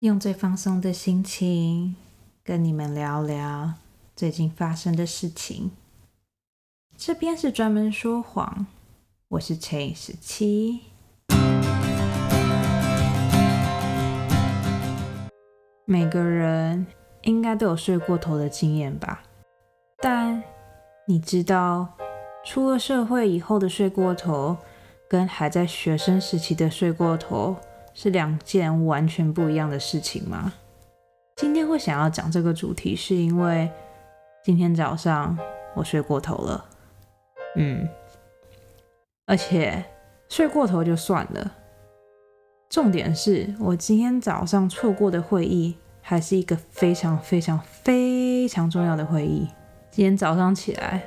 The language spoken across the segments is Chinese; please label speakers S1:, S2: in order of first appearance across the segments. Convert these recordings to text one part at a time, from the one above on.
S1: 用最放松的心情跟你们聊聊最近发生的事情。这边是专门说谎，我是陈十七。每个人应该都有睡过头的经验吧？但你知道，出了社会以后的睡过头，跟还在学生时期的睡过头？是两件完全不一样的事情吗？今天会想要讲这个主题，是因为今天早上我睡过头了，嗯，而且睡过头就算了，重点是我今天早上错过的会议，还是一个非常非常非常重要的会议。今天早上起来，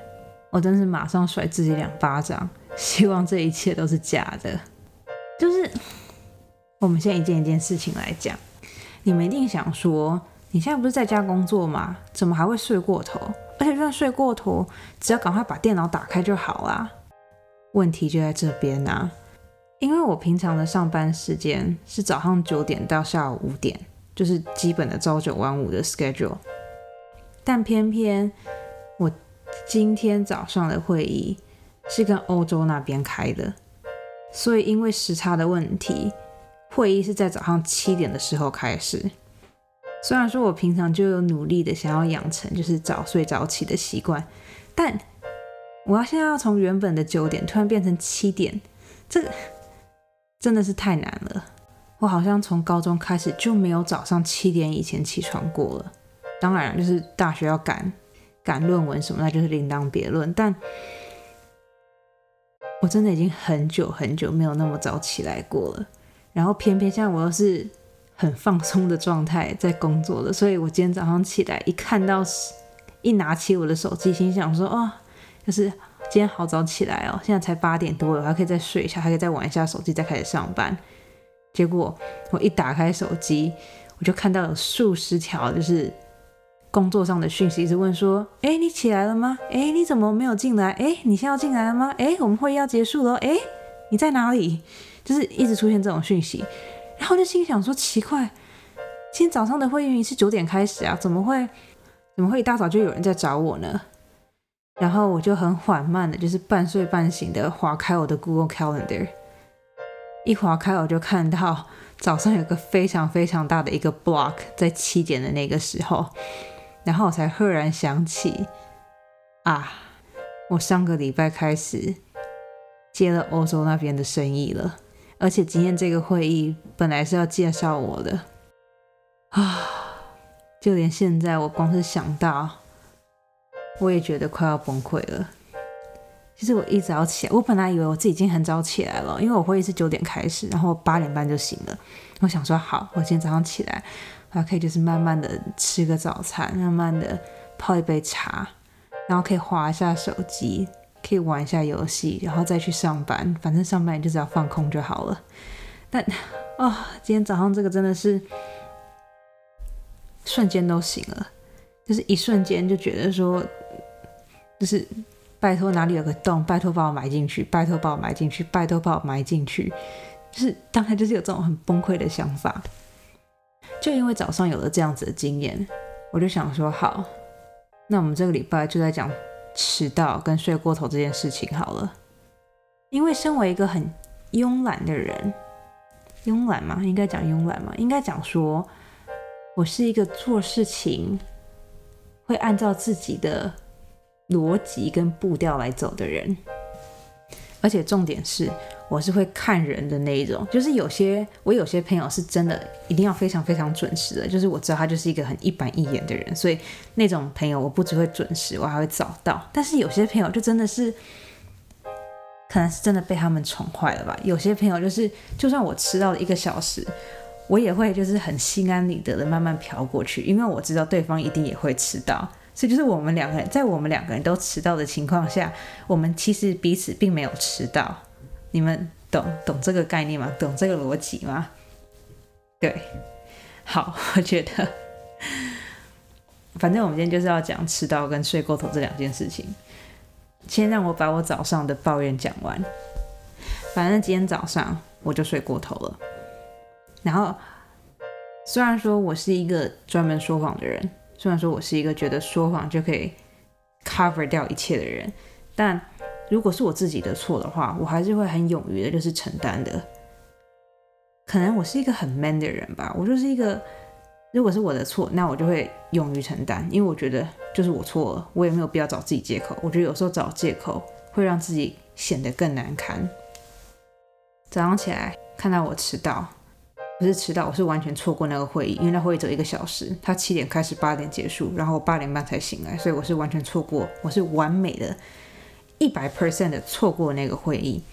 S1: 我真是马上甩自己两巴掌，希望这一切都是假的，就是。我们现在一件一件事情来讲，你们一定想说，你现在不是在家工作吗？怎么还会睡过头？而且就算睡过头，只要赶快把电脑打开就好啦。问题就在这边啊，因为我平常的上班时间是早上九点到下午五点，就是基本的朝九晚五的 schedule，但偏偏我今天早上的会议是跟欧洲那边开的，所以因为时差的问题。会议是在早上七点的时候开始。虽然说我平常就有努力的想要养成就是早睡早起的习惯，但我要现在要从原本的九点突然变成七点，这真的是太难了。我好像从高中开始就没有早上七点以前起床过了。当然，就是大学要赶赶论文什么，那就是另当别论。但我真的已经很久很久没有那么早起来过了。然后偏偏现在我又是很放松的状态在工作的，所以我今天早上起来一看到，一拿起我的手机，心想说哦，就是今天好早起来哦，现在才八点多，我还可以再睡一下，还可以再玩一下手机，再开始上班。结果我一打开手机，我就看到有数十条就是工作上的讯息，一直问说，哎，你起来了吗？哎，你怎么没有进来？哎，你现在要进来了吗？哎，我们会议要结束了。哎，你在哪里？就是一直出现这种讯息，然后就心想说奇怪，今天早上的会议是九点开始啊，怎么会怎么会一大早就有人在找我呢？然后我就很缓慢的，就是半睡半醒的划开我的 Google Calendar，一划开我就看到早上有个非常非常大的一个 block 在七点的那个时候，然后我才赫然想起啊，我上个礼拜开始接了欧洲那边的生意了。而且今天这个会议本来是要介绍我的啊，就连现在我光是想到，我也觉得快要崩溃了。其实我一早起来，我本来以为我自己已经很早起来了，因为我会议是九点开始，然后八点半就醒了。我想说好，我今天早上起来，我可以就是慢慢的吃个早餐，慢慢的泡一杯茶，然后可以划一下手机。可以玩一下游戏，然后再去上班。反正上班就只要放空就好了。但啊，今天早上这个真的是瞬间都醒了，就是一瞬间就觉得说，就是拜托哪里有个洞，拜托把我埋进去，拜托把我埋进去，拜托把我埋进去。就是当时就是有这种很崩溃的想法。就因为早上有了这样子的经验，我就想说好，那我们这个礼拜就在讲。迟到跟睡过头这件事情好了，因为身为一个很慵懒的人，慵懒嘛，应该讲慵懒嘛，应该讲说，我是一个做事情会按照自己的逻辑跟步调来走的人。而且重点是，我是会看人的那一种，就是有些我有些朋友是真的一定要非常非常准时的，就是我知道他就是一个很一板一眼的人，所以那种朋友我不只会准时，我还会早到。但是有些朋友就真的是，可能是真的被他们宠坏了吧。有些朋友就是，就算我迟到了一个小时，我也会就是很心安理得的慢慢飘过去，因为我知道对方一定也会迟到。所以就是我们两个人在我们两个人都迟到的情况下，我们其实彼此并没有迟到。你们懂懂这个概念吗？懂这个逻辑吗？对，好，我觉得，反正我们今天就是要讲迟到跟睡过头这两件事情。先让我把我早上的抱怨讲完。反正今天早上我就睡过头了，然后虽然说我是一个专门说谎的人，虽然说我是一个觉得说谎就可以 cover 掉一切的人，但如果是我自己的错的话，我还是会很勇于的，就是承担的。可能我是一个很 man 的人吧，我就是一个，如果是我的错，那我就会勇于承担，因为我觉得就是我错了，我也没有必要找自己借口。我觉得有时候找借口会让自己显得更难堪。早上起来看到我迟到。不是迟到，我是完全错过那个会议，因为那会议只有一个小时，他七点开始，八点结束，然后我八点半才醒来，所以我是完全错过，我是完美的，一百 percent 的错过那个会议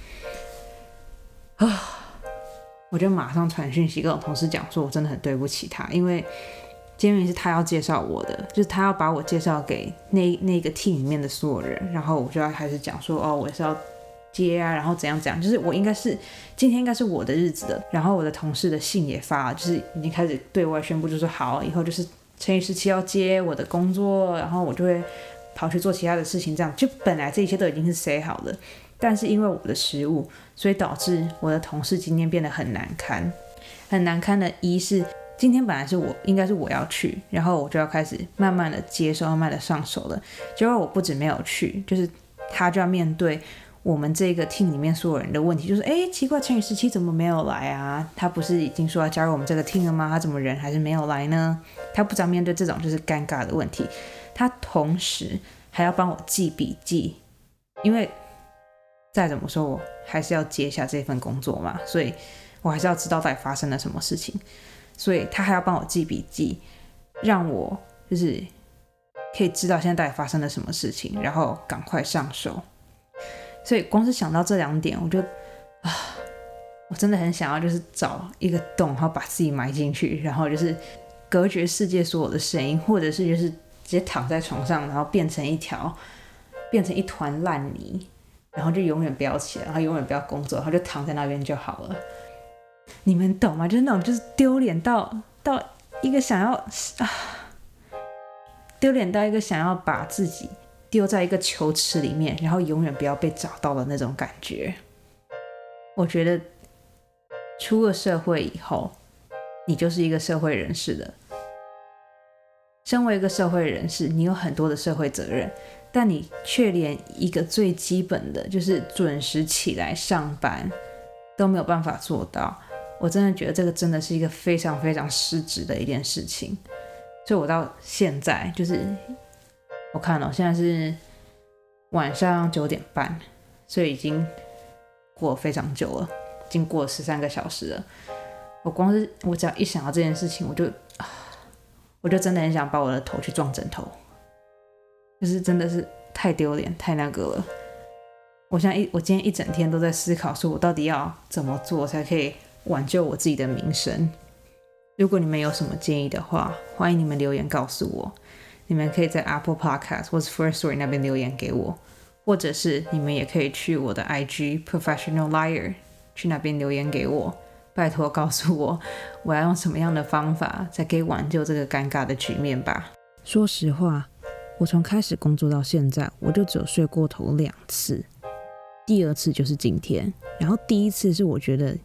S1: 啊！我就马上传讯息跟我同事讲说，我真的很对不起他，因为今天是他要介绍我的，就是他要把我介绍给那那个 team 里面的所有人，然后我就要开始讲说，哦，我是要。接啊，然后怎样怎样，就是我应该是今天应该是我的日子的。然后我的同事的信也发了，就是已经开始对外宣布，就是好，以后就是陈宇十七要接我的工作，然后我就会跑去做其他的事情。这样就本来这一切都已经是 say 好了，但是因为我的失误，所以导致我的同事今天变得很难堪。很难堪的一是今天本来是我应该是我要去，然后我就要开始慢慢的接受，慢慢的上手了。结果我不止没有去，就是他就要面对。我们这个 team 里面所有人的问题就是，哎，奇怪，陈宇十七怎么没有来啊？他不是已经说要加入我们这个 team 了吗？他怎么人还是没有来呢？他不知道面对这种就是尴尬的问题，他同时还要帮我记笔记，因为再怎么说，我还是要接下这份工作嘛，所以我还是要知道到底发生了什么事情，所以他还要帮我记笔记，让我就是可以知道现在到底发生了什么事情，然后赶快上手。所以光是想到这两点，我就啊，我真的很想要，就是找一个洞，然后把自己埋进去，然后就是隔绝世界所有的声音，或者是就是直接躺在床上，然后变成一条，变成一团烂泥，然后就永远不要起来，然后永远不要工作，然后就躺在那边就好了。你们懂吗？就是那种就是丢脸到到一个想要啊，丢脸到一个想要把自己。丢在一个球池里面，然后永远不要被找到的那种感觉。我觉得出了社会以后，你就是一个社会人士的。身为一个社会人士，你有很多的社会责任，但你却连一个最基本的就是准时起来上班都没有办法做到。我真的觉得这个真的是一个非常非常失职的一件事情。所以我到现在就是。我看了，现在是晚上九点半，所以已经过非常久了，已经过十三个小时了。我光是我只要一想到这件事情，我就啊，我就真的很想把我的头去撞枕头，就是真的是太丢脸，太那个了。我现在一我今天一整天都在思考，说我到底要怎么做才可以挽救我自己的名声。如果你们有什么建议的话，欢迎你们留言告诉我。你们可以在 Apple Podcast 或者 First Story 那边留言给我，或者是你们也可以去我的 IG Professional Liar 去那边留言给我，拜托告诉我我要用什么样的方法才可以挽救这个尴尬的局面吧。说实话，我从开始工作到现在，我就只有睡过头两次，第二次就是今天，然后第一次是我觉得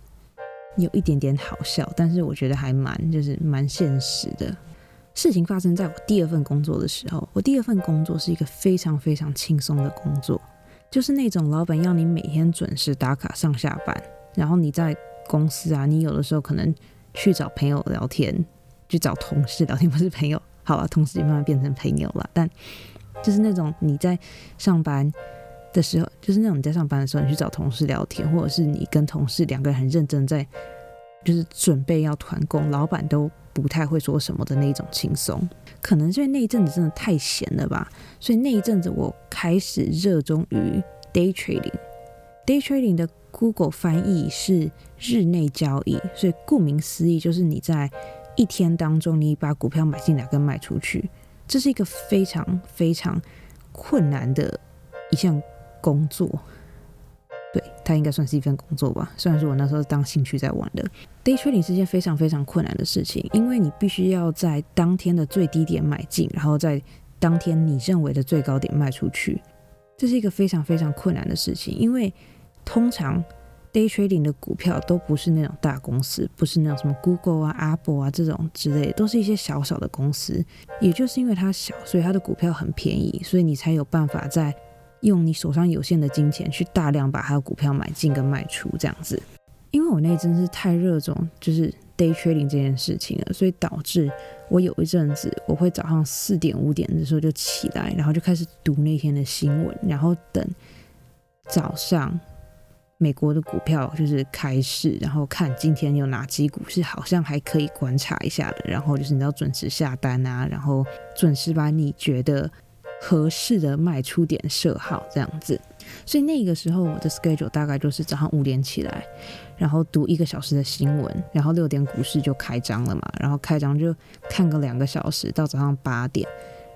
S1: 有一点点好笑，但是我觉得还蛮就是蛮现实的。事情发生在我第二份工作的时候，我第二份工作是一个非常非常轻松的工作，就是那种老板要你每天准时打卡上下班，然后你在公司啊，你有的时候可能去找朋友聊天，去找同事聊天，不是朋友，好了，同事也慢慢变成朋友了，但就是那种你在上班的时候，就是那种你在上班的时候，你去找同事聊天，或者是你跟同事两个人很认真在，就是准备要团工，老板都。不太会说什么的那种轻松，可能是因为那一阵子真的太闲了吧，所以那一阵子我开始热衷于 day trading。day trading 的 Google 翻译是日内交易，所以顾名思义就是你在一天当中你把股票买进来跟卖出去，这是一个非常非常困难的一项工作。对，它应该算是一份工作吧。虽然说我那时候当兴趣在玩的，day trading 是件非常非常困难的事情，因为你必须要在当天的最低点买进，然后在当天你认为的最高点卖出去，这是一个非常非常困难的事情。因为通常 day trading 的股票都不是那种大公司，不是那种什么 Google 啊、Apple 啊这种之类，都是一些小小的公司。也就是因为它小，所以它的股票很便宜，所以你才有办法在用你手上有限的金钱去大量把它的股票买进跟卖出这样子。因为我那阵是太热衷就是 day trading 这件事情了，所以导致我有一阵子我会早上四点五点的时候就起来，然后就开始读那天的新闻，然后等早上。美国的股票就是开市，然后看今天有哪几股是好像还可以观察一下的，然后就是你要准时下单啊，然后准时把你觉得合适的卖出点设好这样子。所以那个时候我的 schedule 大概就是早上五点起来，然后读一个小时的新闻，然后六点股市就开张了嘛，然后开张就看个两个小时到早上八点，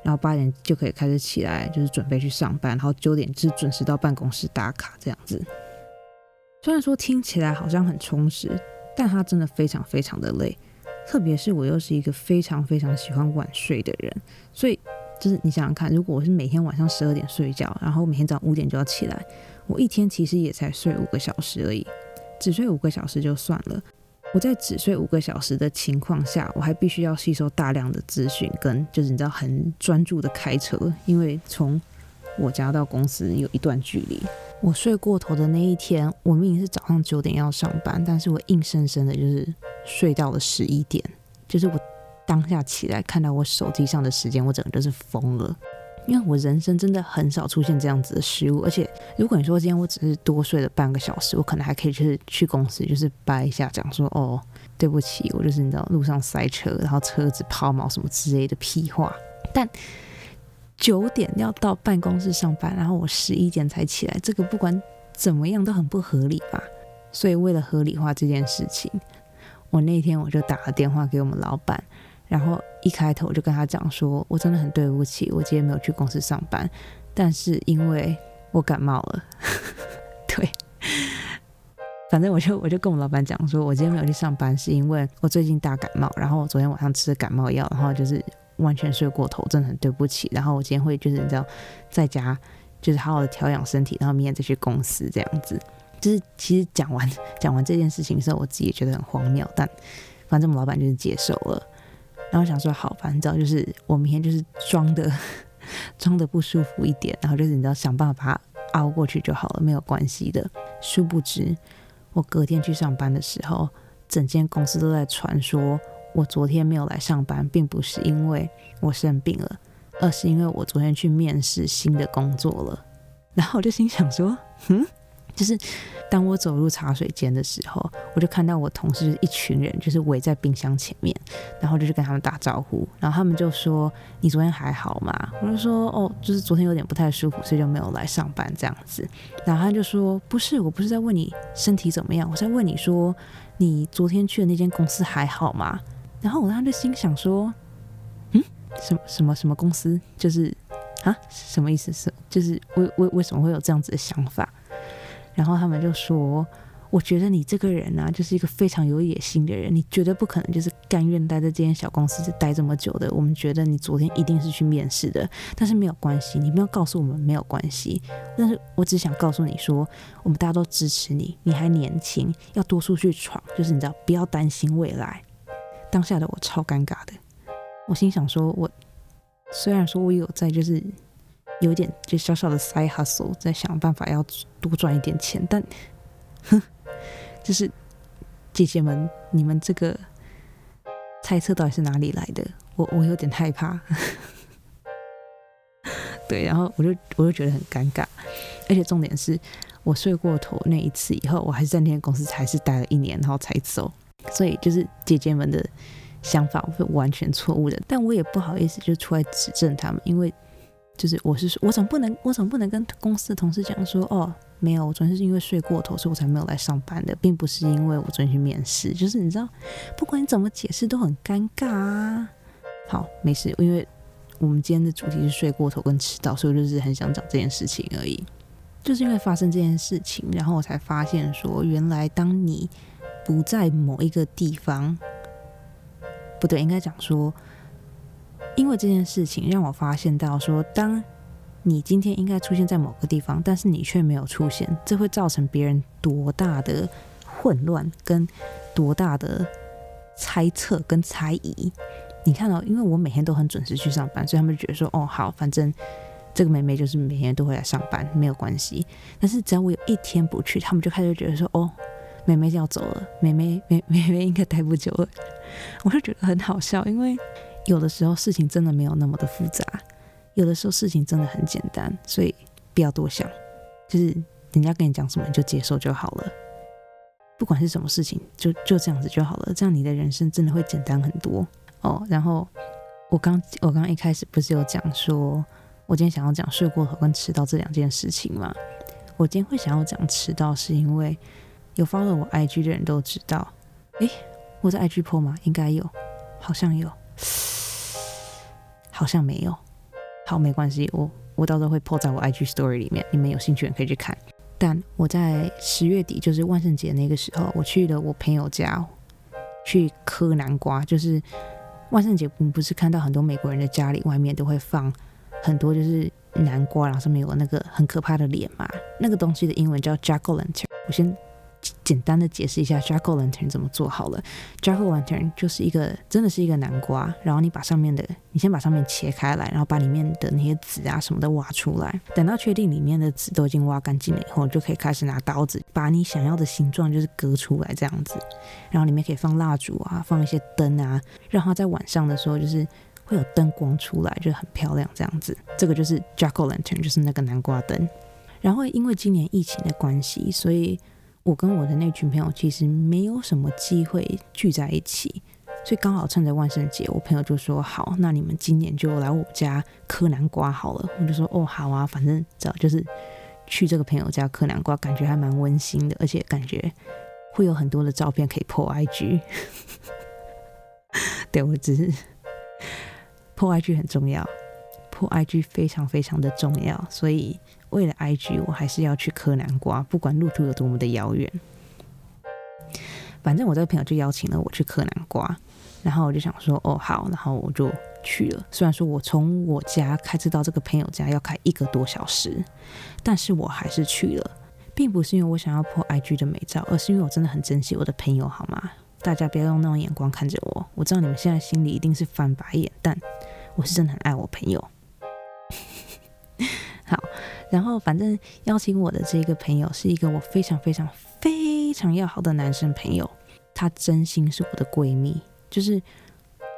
S1: 然后八点就可以开始起来，就是准备去上班，然后九点是准时到办公室打卡这样子。虽然说听起来好像很充实，但它真的非常非常的累，特别是我又是一个非常非常喜欢晚睡的人，所以就是你想想看，如果我是每天晚上十二点睡觉，然后每天早上五点就要起来，我一天其实也才睡五个小时而已，只睡五个小时就算了。我在只睡五个小时的情况下，我还必须要吸收大量的资讯，跟就是你知道很专注的开车，因为从我家到公司有一段距离。我睡过头的那一天，我明明是早上九点要上班，但是我硬生生的就是睡到了十一点。就是我当下起来看到我手机上的时间，我整个就是疯了。因为我人生真的很少出现这样子的失误，而且如果你说今天我只是多睡了半个小时，我可能还可以就是去公司就是掰一下，讲说哦对不起，我就是你知道路上塞车，然后车子抛锚什么之类的屁话，但。九点要到办公室上班，然后我十一点才起来，这个不管怎么样都很不合理吧？所以为了合理化这件事情，我那天我就打了电话给我们老板，然后一开头我就跟他讲说，我真的很对不起，我今天没有去公司上班，但是因为我感冒了，对，反正我就我就跟我们老板讲说，我今天没有去上班是因为我最近大感冒，然后我昨天晚上吃了感冒药，然后就是。完全睡过头，真的很对不起。然后我今天会就是你知道，在家就是好好的调养身体，然后明天再去公司这样子。就是其实讲完讲完这件事情的时候，我自己也觉得很荒谬，但反正我们老板就是接受了。然后想说好，反正就是我明天就是装的装的不舒服一点，然后就是你知道想办法把它熬过去就好了，没有关系的。殊不知我隔天去上班的时候，整间公司都在传说。我昨天没有来上班，并不是因为我生病了，而是因为我昨天去面试新的工作了。然后我就心想说，嗯，就是当我走入茶水间的时候，我就看到我同事一群人就是围在冰箱前面，然后就去跟他们打招呼。然后他们就说：“你昨天还好吗？”我就说：“哦，就是昨天有点不太舒服，所以就没有来上班这样子。”然后他就说：“不是，我不是在问你身体怎么样，我在问你说你昨天去的那间公司还好吗？”然后我当时就心想说，嗯，什么什么什么公司，就是啊，什么意思？是就是为为为什么会有这样子的想法？然后他们就说，我觉得你这个人呢，就是一个非常有野心的人，你绝对不可能就是甘愿待在这间小公司待这么久的。我们觉得你昨天一定是去面试的，但是没有关系，你没有告诉我们没有关系。但是我只想告诉你说，我们大家都支持你，你还年轻，要多出去闯，就是你知道，不要担心未来。当下的我超尴尬的，我心想说，我虽然说我有在，就是有点就小小的 side hustle，在想办法要多赚一点钱，但，哼，就是姐姐们，你们这个猜测到底是哪里来的？我我有点害怕，对，然后我就我就觉得很尴尬，而且重点是我睡过头那一次以后，我还是在那间公司还是待了一年，然后才走。所以就是姐姐们的想法我是完全错误的，但我也不好意思就出来指正他们，因为就是我是说，我总不能我总不能跟公司的同事讲说，哦，没有，我昨天是因为睡过头，所以我才没有来上班的，并不是因为我昨天去面试，就是你知道，不管你怎么解释都很尴尬啊。好，没事，因为我们今天的主题是睡过头跟迟到，所以我就是很想讲这件事情而已。就是因为发生这件事情，然后我才发现说，原来当你。不在某一个地方，不对，应该讲说，因为这件事情让我发现到说，当你今天应该出现在某个地方，但是你却没有出现，这会造成别人多大的混乱跟多大的猜测跟猜疑？你看到，因为我每天都很准时去上班，所以他们就觉得说，哦，好，反正这个妹妹就是每天都会来上班，没有关系。但是只要我有一天不去，他们就开始觉得说，哦，妹妹要走了，妹妹 妹妹妹应该待不久了。我就觉得很好笑，因为有的时候事情真的没有那么的复杂，有的时候事情真的很简单，所以不要多想，就是人家跟你讲什么你就接受就好了。不管是什么事情，就就这样子就好了，这样你的人生真的会简单很多。哦，然后我刚我刚一开始不是有讲说，我今天想要讲睡过头跟迟到这两件事情吗？我今天会想要讲迟到，是因为有 follow 我 IG 的人都知道，诶，我在 IG 破吗？应该有，好像有，好像没有。好，没关系，我我到时候会破在我 IG Story 里面，你们有兴趣的可以去看。但我在十月底，就是万圣节那个时候，我去了我朋友家去磕南瓜，就是。万圣节，我们不是看到很多美国人的家里外面都会放很多就是南瓜，然后上面有那个很可怕的脸嘛？那个东西的英文叫 Jack o' Lantern。我先。简单的解释一下 Jack o' Lantern 怎么做好了。Jack o' Lantern 就是一个真的是一个南瓜，然后你把上面的，你先把上面切开来，然后把里面的那些籽啊什么的挖出来。等到确定里面的籽都已经挖干净了以后，就可以开始拿刀子把你想要的形状就是割出来这样子。然后里面可以放蜡烛啊，放一些灯啊，让它在晚上的时候就是会有灯光出来，就很漂亮这样子。这个就是 Jack o' Lantern，就是那个南瓜灯。然后因为今年疫情的关系，所以我跟我的那群朋友其实没有什么机会聚在一起，所以刚好趁着万圣节，我朋友就说：“好，那你们今年就来我家磕南瓜好了。”我就说：“哦，好啊，反正只要就是去这个朋友家磕南瓜，感觉还蛮温馨的，而且感觉会有很多的照片可以破 IG。”对我只是 破 IG 很重要，破 IG 非常非常的重要，所以。为了 IG，我还是要去磕南瓜，不管路途有多么的遥远。反正我这个朋友就邀请了我去磕南瓜，然后我就想说，哦好，然后我就去了。虽然说我从我家开车到这个朋友家要开一个多小时，但是我还是去了，并不是因为我想要破 IG 的美照，而是因为我真的很珍惜我的朋友，好吗？大家不要用那种眼光看着我，我知道你们现在心里一定是翻白眼，但我是真的很爱我朋友。好。然后，反正邀请我的这个朋友是一个我非常非常非常要好的男生朋友，他真心是我的闺蜜，就是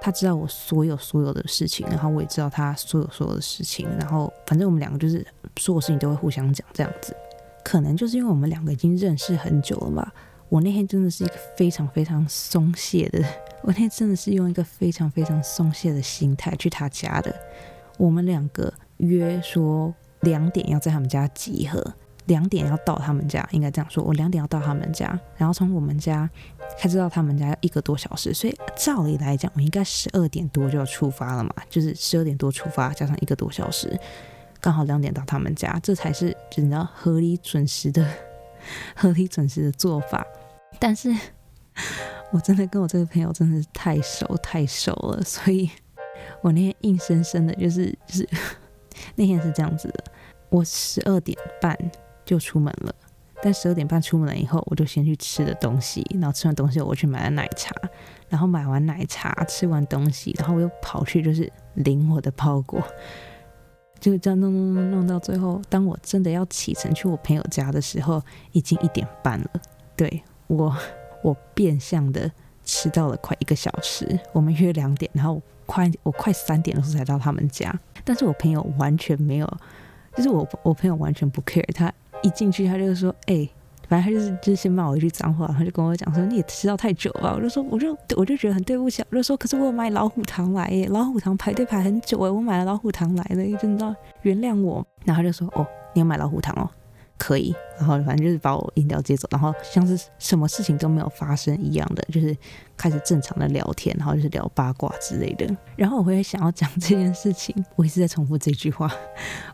S1: 他知道我所有所有的事情，然后我也知道他所有所有的事情，然后反正我们两个就是所有事情都会互相讲这样子。可能就是因为我们两个已经认识很久了吧，我那天真的是一个非常非常松懈的，我那天真的是用一个非常非常松懈的心态去他家的。我们两个约说。两点要在他们家集合，两点要到他们家，应该这样说。我两点要到他们家，然后从我们家开车到他们家要一个多小时，所以照理来讲，我应该十二点多就要出发了嘛，就是十二点多出发，加上一个多小时，刚好两点到他们家，这才是你知道合理准时的、合理准时的做法。但是我真的跟我这个朋友真的是太熟太熟了，所以我那天硬生生的就是就是。那天是这样子的，我十二点半就出门了，但十二点半出门了以后，我就先去吃了东西，然后吃完东西我去买了奶茶，然后买完奶茶吃完东西，然后我又跑去就是领我的包裹，就这样弄弄弄弄到最后，当我真的要启程去我朋友家的时候，已经一点半了。对我，我变相的迟到了快一个小时。我们约两点，然后快我快三点的时候才到他们家。但是我朋友完全没有，就是我我朋友完全不 care，他一进去他就说，哎，反正他就是就先骂我一句脏话，然后就跟我讲说你也迟到太久了，我就说我就我就觉得很对不起，我就说可是我买老虎糖来耶，老虎糖排队排很久哎，我买了老虎糖来了，真的原谅我，然后他就说哦，你要买老虎糖哦。可以，然后反正就是把我饮料接走，然后像是什么事情都没有发生一样的，就是开始正常的聊天，然后就是聊八卦之类的。然后我会想要讲这件事情，我一直在重复这句话。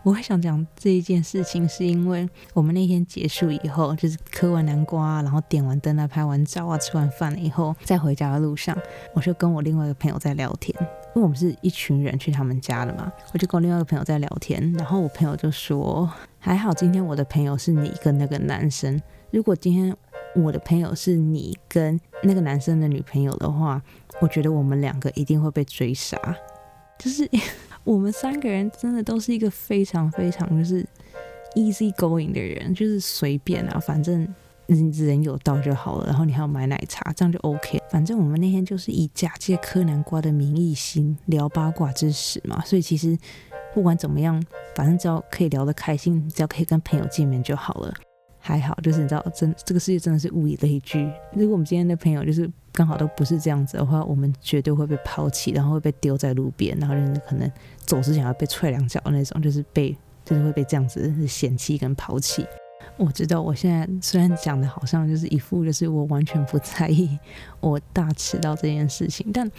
S1: 我会想讲这一件事情，是因为我们那天结束以后，就是嗑完南瓜，然后点完灯啊，拍完照啊，吃完饭了以后，在回家的路上，我就跟我另外一个朋友在聊天。因为我们是一群人去他们家的嘛，我就跟我另外一个朋友在聊天，然后我朋友就说：“还好今天我的朋友是你跟那个男生，如果今天我的朋友是你跟那个男生的女朋友的话，我觉得我们两个一定会被追杀。就是 我们三个人真的都是一个非常非常就是 easy going 的人，就是随便啊，反正。”人人有到就好了，然后你还要买奶茶，这样就 OK。反正我们那天就是以假借柯南瓜的名义心聊八卦之时嘛，所以其实不管怎么样，反正只要可以聊得开心，只要可以跟朋友见面就好了。还好，就是你知道，真这个世界真的是物以类聚。如果我们今天的朋友就是刚好都不是这样子的话，我们绝对会被抛弃，然后会被丢在路边，然后人可能走之前要被踹两脚那种，就是被就是会被这样子嫌弃跟抛弃。我知道，我现在虽然讲的好像就是一副就是我完全不在意我大迟到这件事情，但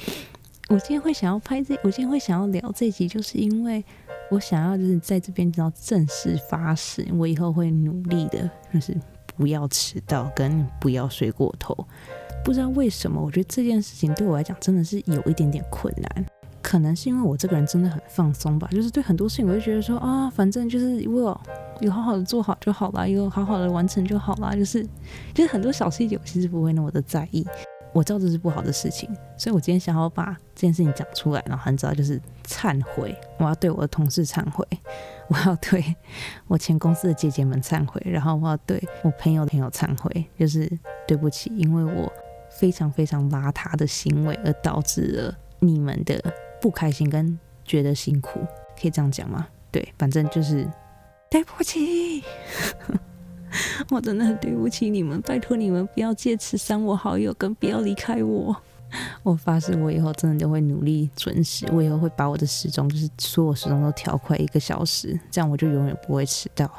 S1: 我今天会想要拍这，我今天会想要聊这集，就是因为我想要就是在这边要正式发誓，我以后会努力的，就是不要迟到跟不要睡过头。不知道为什么，我觉得这件事情对我来讲真的是有一点点困难。可能是因为我这个人真的很放松吧，就是对很多事情我就觉得说啊，反正就是我有好好的做好就好了，有好好的完成就好了，就是就是很多小细节我其实不会那么的在意。我知道这是不好的事情，所以我今天想要把这件事情讲出来，然后很早就是忏悔，我要对我的同事忏悔，我要对我前公司的姐姐们忏悔，然后我要对我朋友的朋友忏悔，就是对不起，因为我非常非常邋遢的行为而导致了你们的。不开心跟觉得辛苦，可以这样讲吗？对，反正就是对不起，我真的很对不起你们，拜托你们不要借此删我好友，跟不要离开我。我发誓，我以后真的都会努力准时，我以后会把我的时钟，就是所有时钟都调快一个小时，这样我就永远不会迟到。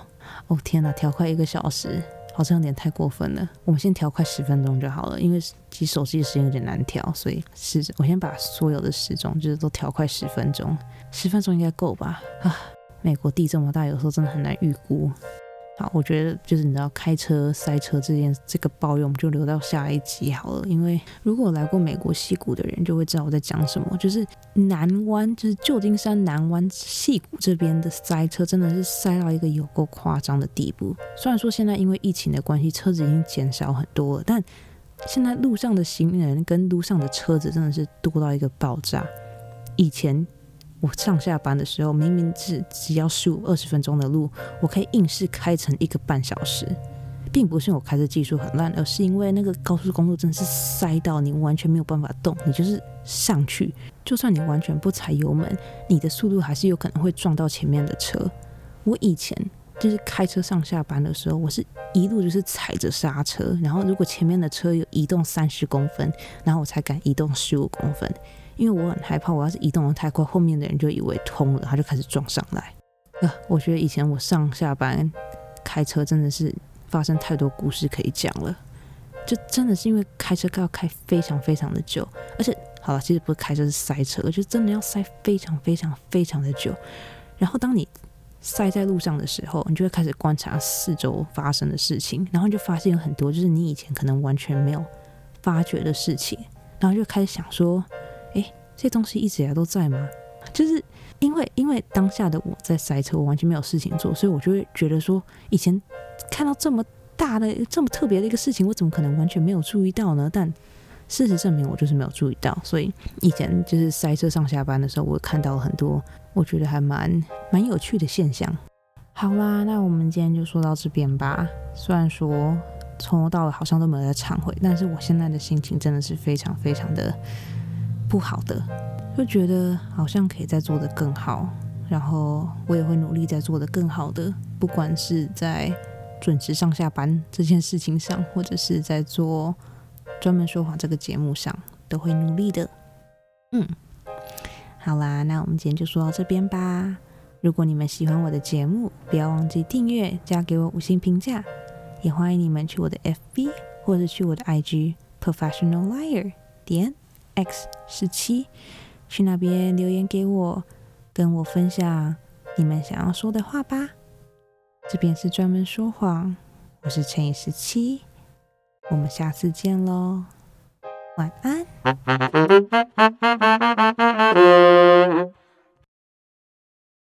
S1: 哦天哪，调快一个小时！好像有点太过分了，我们先调快十分钟就好了，因为其实手机的时间有点难调，所以是我先把所有的时钟就是都调快十分钟，十分钟应该够吧？啊，美国地这么大，有时候真的很难预估。好，我觉得就是你知道开车塞车这件这个抱怨，我们就留到下一集好了。因为如果来过美国西谷的人就会知道我在讲什么，就是南湾，就是旧金山南湾西谷这边的塞车真的是塞到一个有够夸张的地步。虽然说现在因为疫情的关系，车子已经减少很多了，但现在路上的行人跟路上的车子真的是多到一个爆炸。以前。我上下班的时候，明明是只要十五二十分钟的路，我可以硬是开成一个半小时，并不是我开车技术很烂，而是因为那个高速公路真的是塞到你完全没有办法动，你就是上去，就算你完全不踩油门，你的速度还是有可能会撞到前面的车。我以前就是开车上下班的时候，我是一路就是踩着刹车，然后如果前面的车有移动三十公分，然后我才敢移动十五公分。因为我很害怕，我要是移动的太快，后面的人就以为通了，他就开始撞上来。呃，我觉得以前我上下班开车真的是发生太多故事可以讲了，就真的是因为开车要开非常非常的久，而且好了，其实不是开车是塞车，就真的要塞非常非常非常的久。然后当你塞在路上的时候，你就会开始观察四周发生的事情，然后就发现有很多就是你以前可能完全没有发觉的事情，然后就开始想说。这东西一直以来都在吗？就是因为因为当下的我在塞车，我完全没有事情做，所以我就会觉得说，以前看到这么大的、这么特别的一个事情，我怎么可能完全没有注意到呢？但事实证明，我就是没有注意到。所以以前就是塞车上下班的时候，我看到了很多我觉得还蛮蛮有趣的现象。好啦，那我们今天就说到这边吧。虽然说从头到尾好像都没有在忏悔，但是我现在的心情真的是非常非常的。不好的，就觉得好像可以再做的更好，然后我也会努力再做的更好的，不管是在准时上下班这件事情上，或者是在做专门说谎这个节目上，都会努力的。嗯，好啦，那我们今天就说到这边吧。如果你们喜欢我的节目，不要忘记订阅加给我五星评价，也欢迎你们去我的 FB 或者去我的 IG Professional Liar 点。X 十七，去那边留言给我，跟我分享你们想要说的话吧。这边是专门说谎，我是乘以十七，我们下次见喽，晚安。